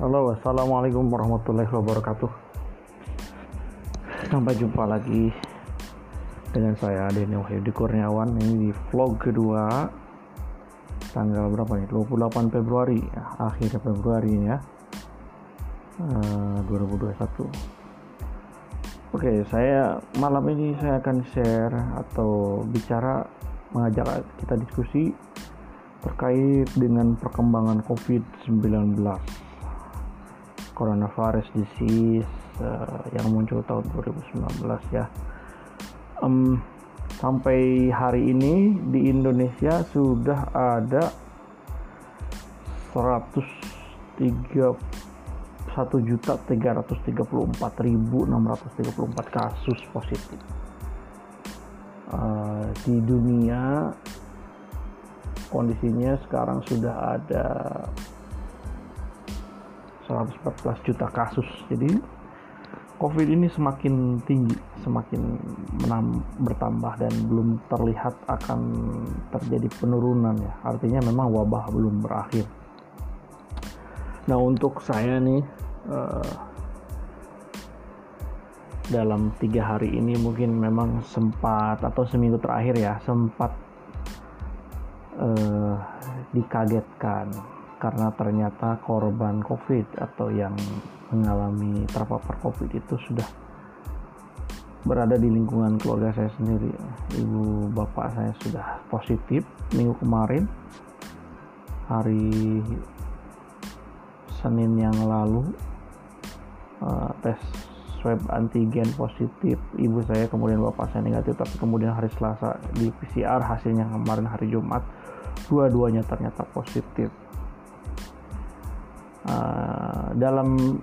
Halo, assalamualaikum warahmatullahi wabarakatuh. Sampai jumpa lagi dengan saya Denny Wahyudi Kurniawan ini di vlog kedua tanggal berapa nih? 28 Februari akhir Februari ya uh, 2021 Oke saya malam ini saya akan share atau bicara mengajak kita diskusi terkait dengan perkembangan COVID-19 coronavirus disease uh, yang muncul tahun 2019 ya. Um, sampai hari ini di Indonesia sudah ada 103 juta 334.634 kasus positif. Uh, di dunia kondisinya sekarang sudah ada 114 juta kasus jadi COVID ini semakin tinggi, semakin menam, bertambah dan belum terlihat akan terjadi penurunan ya. Artinya memang wabah belum berakhir. Nah untuk saya nih uh, dalam tiga hari ini mungkin memang sempat atau seminggu terakhir ya sempat uh, dikagetkan karena ternyata korban COVID atau yang mengalami terpapar COVID itu sudah berada di lingkungan keluarga saya sendiri. Ibu bapak saya sudah positif minggu kemarin hari Senin yang lalu uh, tes swab antigen positif ibu saya kemudian bapak saya negatif tapi kemudian hari Selasa di PCR hasilnya kemarin hari Jumat dua-duanya ternyata positif uh, dalam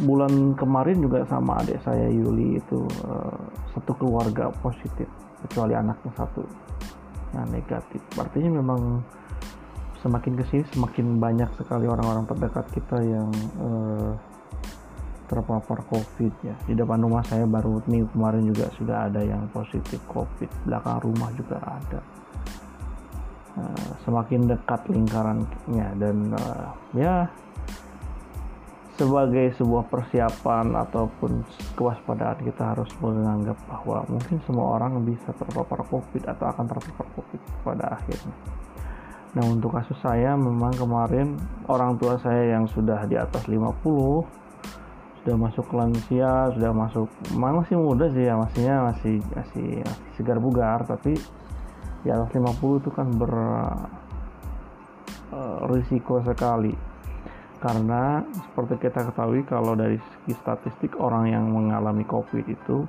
bulan kemarin juga sama adik saya Yuli itu uh, satu keluarga positif kecuali anaknya satu yang negatif. Artinya memang semakin ke sini semakin banyak sekali orang-orang terdekat kita yang uh, terpapar covid ya. Di depan rumah saya baru minggu kemarin juga sudah ada yang positif covid. Belakang rumah juga ada. Uh, semakin dekat lingkarannya dan uh, ya sebagai sebuah persiapan ataupun kewaspadaan kita harus menganggap bahwa mungkin semua orang bisa terpapar COVID atau akan terpapar COVID pada akhirnya. Nah untuk kasus saya memang kemarin orang tua saya yang sudah di atas 50 sudah masuk lansia, sudah masuk masih muda sih ya, masihnya masih masih, masih segar bugar tapi di atas 50 itu kan ber uh, risiko sekali karena seperti kita ketahui kalau dari segi statistik orang yang mengalami COVID itu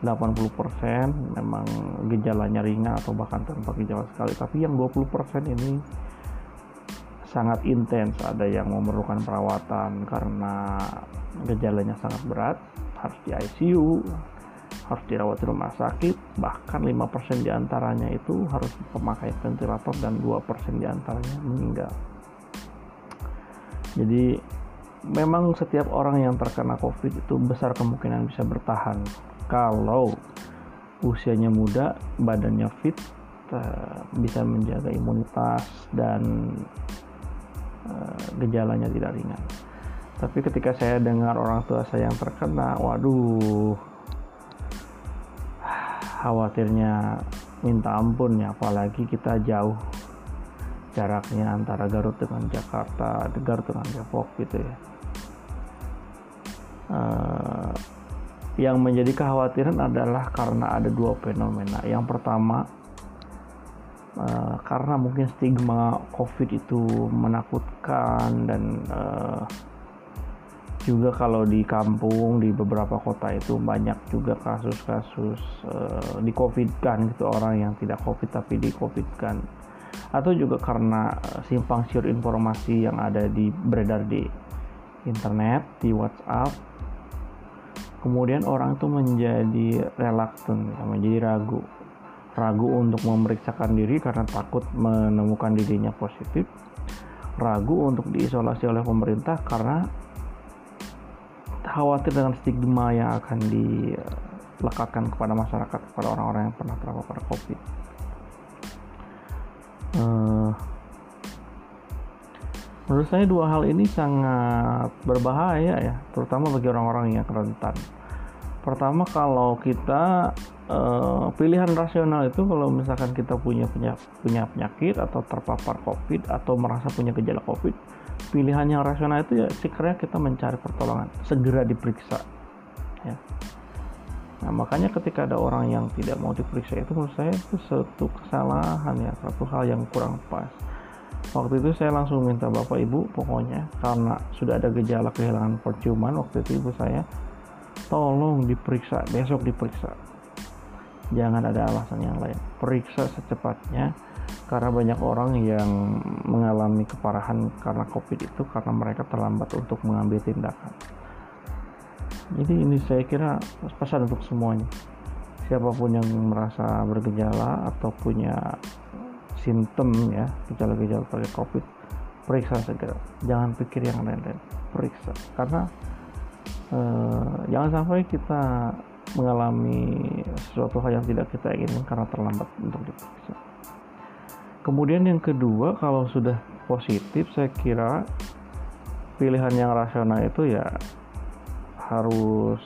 80% memang gejalanya ringan atau bahkan tanpa gejala sekali. Tapi yang 20% ini sangat intens. Ada yang memerlukan perawatan karena gejalanya sangat berat harus di ICU harus dirawat di rumah sakit. Bahkan 5% di antaranya itu harus memakai ventilator dan 2% di antaranya meninggal jadi memang setiap orang yang terkena COVID itu besar kemungkinan bisa bertahan kalau usianya muda, badannya fit, uh, bisa menjaga imunitas dan uh, gejalanya tidak ringan. Tapi ketika saya dengar orang tua saya yang terkena, waduh, khawatirnya minta ampun ya, apalagi kita jauh jaraknya antara Garut dengan Jakarta, Garut dengan Depok gitu ya. Uh, yang menjadi kekhawatiran adalah karena ada dua fenomena. Yang pertama, uh, karena mungkin stigma COVID itu menakutkan dan uh, juga kalau di kampung di beberapa kota itu banyak juga kasus-kasus uh, di COVID kan gitu orang yang tidak COVID tapi di COVID kan atau juga karena eh, simpang siur informasi yang ada di beredar di internet, di WhatsApp. Kemudian orang itu menjadi reluctant, ya, menjadi ragu. Ragu untuk memeriksakan diri karena takut menemukan dirinya positif. Ragu untuk diisolasi oleh pemerintah karena khawatir dengan stigma yang akan dilekatkan kepada masyarakat, kepada orang-orang yang pernah terpapar COVID uh, Menurut saya dua hal ini sangat berbahaya ya, terutama bagi orang-orang yang rentan. Pertama kalau kita uh, pilihan rasional itu kalau misalkan kita punya punya penyakit atau terpapar COVID atau merasa punya gejala COVID, pilihan yang rasional itu ya sekiranya kita mencari pertolongan, segera diperiksa. Ya. Nah makanya ketika ada orang yang tidak mau diperiksa itu menurut saya itu suatu kesalahan ya, satu hal yang kurang pas. Waktu itu saya langsung minta bapak ibu pokoknya karena sudah ada gejala kehilangan perciuman waktu itu ibu saya tolong diperiksa besok diperiksa. Jangan ada alasan yang lain. Periksa secepatnya karena banyak orang yang mengalami keparahan karena covid itu karena mereka terlambat untuk mengambil tindakan jadi ini saya kira pesan untuk semuanya. Siapa pun yang merasa bergejala atau punya simptom ya gejala-gejala pada covid periksa segera. Jangan pikir yang lain-lain periksa. Karena eh, jangan sampai kita mengalami sesuatu hal yang tidak kita inginkan karena terlambat untuk diperiksa. Kemudian yang kedua kalau sudah positif saya kira pilihan yang rasional itu ya harus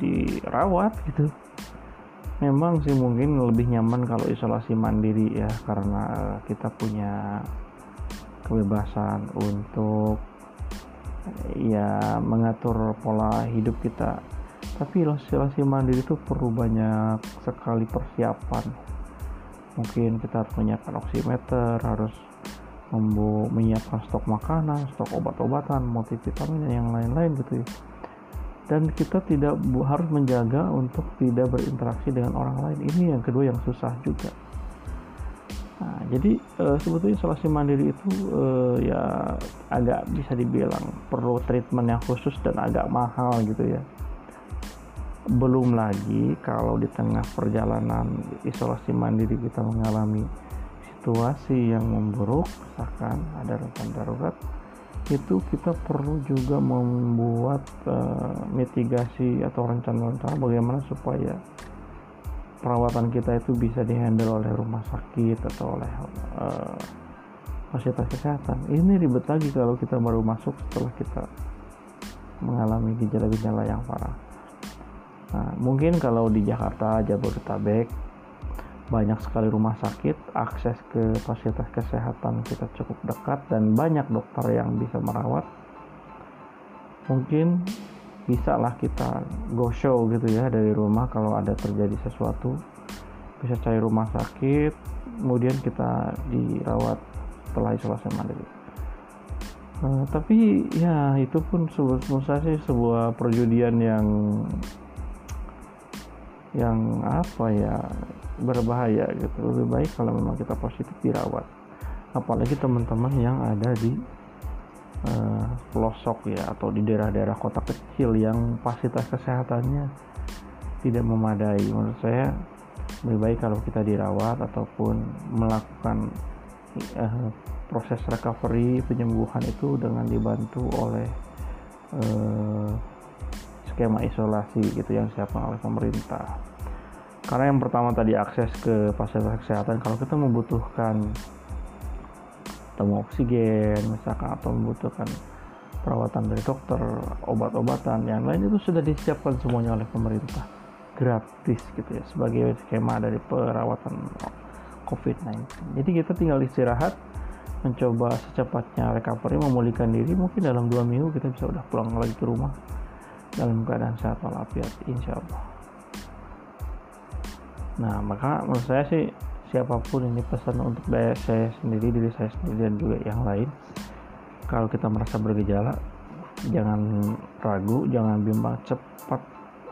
dirawat gitu memang sih mungkin lebih nyaman kalau isolasi mandiri ya karena kita punya kebebasan untuk ya mengatur pola hidup kita. Tapi isolasi mandiri itu perlu banyak sekali persiapan. Mungkin kita harus menyiapkan oximeter harus menyiapkan stok makanan stok obat-obatan multivitamin dan yang lain-lain gitu ya dan kita tidak harus menjaga untuk tidak berinteraksi dengan orang lain. Ini yang kedua yang susah juga. Nah, jadi e, sebetulnya isolasi mandiri itu e, ya agak bisa dibilang perlu treatment yang khusus dan agak mahal gitu ya. Belum lagi kalau di tengah perjalanan isolasi mandiri kita mengalami situasi yang memburuk misalkan ada rencana darurat itu kita perlu juga membuat uh, mitigasi atau rencana-rencana bagaimana supaya perawatan kita itu bisa dihandle oleh rumah sakit atau oleh uh, fasilitas kesehatan. Ini ribet lagi kalau kita baru masuk setelah kita mengalami gejala-gejala yang parah. Nah, mungkin kalau di Jakarta, Jabodetabek, banyak sekali rumah sakit, akses ke fasilitas kesehatan kita cukup dekat dan banyak dokter yang bisa merawat. Mungkin bisa lah kita go show gitu ya dari rumah kalau ada terjadi sesuatu bisa cari rumah sakit kemudian kita dirawat setelah isolasi mandiri uh, tapi ya itu pun menurut sih sebuah perjudian yang yang apa ya berbahaya gitu. Lebih baik kalau memang kita positif dirawat. Apalagi teman-teman yang ada di uh, pelosok ya atau di daerah-daerah kota kecil yang fasilitas kesehatannya tidak memadai. Menurut saya lebih baik kalau kita dirawat ataupun melakukan uh, proses recovery penyembuhan itu dengan dibantu oleh uh, skema isolasi gitu yang siapkan oleh pemerintah karena yang pertama tadi akses ke fasilitas kesehatan kalau kita membutuhkan temu oksigen misalkan atau membutuhkan perawatan dari dokter obat-obatan yang lain itu sudah disiapkan semuanya oleh pemerintah. Gratis gitu ya sebagai skema dari perawatan COVID-19 jadi kita tinggal istirahat mencoba secepatnya recovery memulihkan diri. Mungkin dalam dua minggu kita bisa udah pulang lagi ke rumah dalam keadaan sehat walafiat insya Allah nah maka menurut saya sih siapa pun ini pesan untuk saya sendiri diri saya sendiri dan juga yang lain kalau kita merasa bergejala jangan ragu jangan bimbang cepat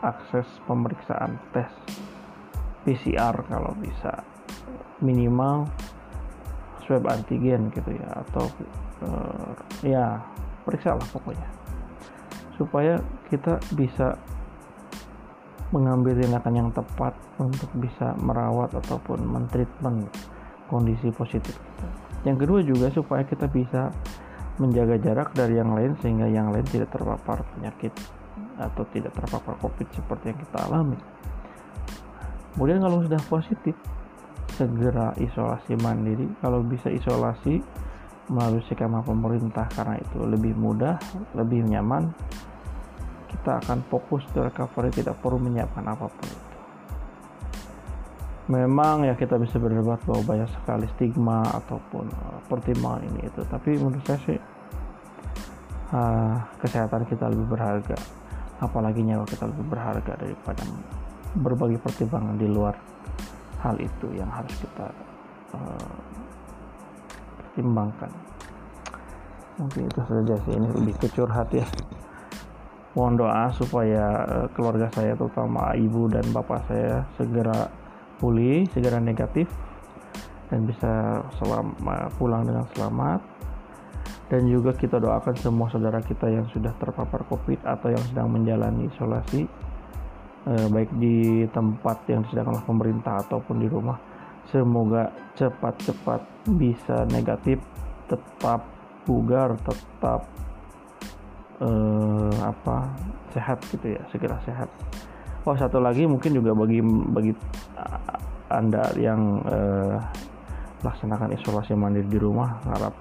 akses pemeriksaan tes PCR kalau bisa. Minimal swab antigen gitu ya atau uh, ya periksa lah pokoknya. Supaya kita bisa mengambil tindakan yang tepat untuk bisa merawat ataupun mentreatment kondisi positif kita. Yang kedua juga supaya kita bisa menjaga jarak dari yang lain sehingga yang lain tidak terpapar penyakit atau tidak terpapar COVID seperti yang kita alami. Kemudian kalau sudah positif, segera isolasi mandiri. Kalau bisa isolasi melalui skema pemerintah karena itu lebih mudah, lebih nyaman. Kita akan fokus di recovery, tidak perlu menyiapkan apa pun itu. Memang ya kita bisa berdebat bahwa banyak sekali stigma ataupun uh, pertimbangan ini itu, tapi menurut saya sih uh, kesehatan kita lebih berharga, apalagi nyawa kita lebih berharga daripada berbagai pertimbangan di luar hal itu yang harus kita uh, pertimbangkan. Mungkin itu saja sih. Ini lebih kecurhat ya mohon doa supaya uh, keluarga saya terutama ibu dan bapak saya segera pulih segera negatif dan bisa selama pulang dengan selamat. Dan juga kita doakan semua saudara kita yang sudah terpapar covid atau yang sedang menjalani isolasi eh, baik di tempat yang disediakan oleh pemerintah ataupun di rumah. Semoga cepat-cepat bisa negatif tetap bugar tetap eh, apa sehat gitu ya segera sehat oh satu lagi mungkin juga bagi bagi anda yang eh, laksanakan isolasi mandiri di rumah harap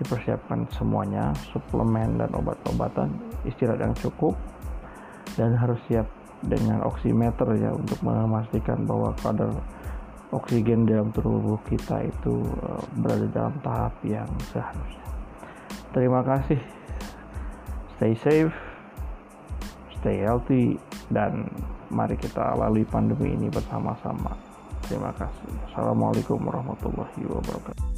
dipersiapkan semuanya suplemen dan obat-obatan istirahat yang cukup dan harus siap dengan oximeter ya untuk memastikan bahwa kadar oksigen dalam tubuh kita itu uh, berada dalam tahap yang seharusnya. Terima kasih. Stay safe, stay healthy dan mari kita lalui pandemi ini bersama-sama. Terima kasih. Assalamualaikum warahmatullahi wabarakatuh.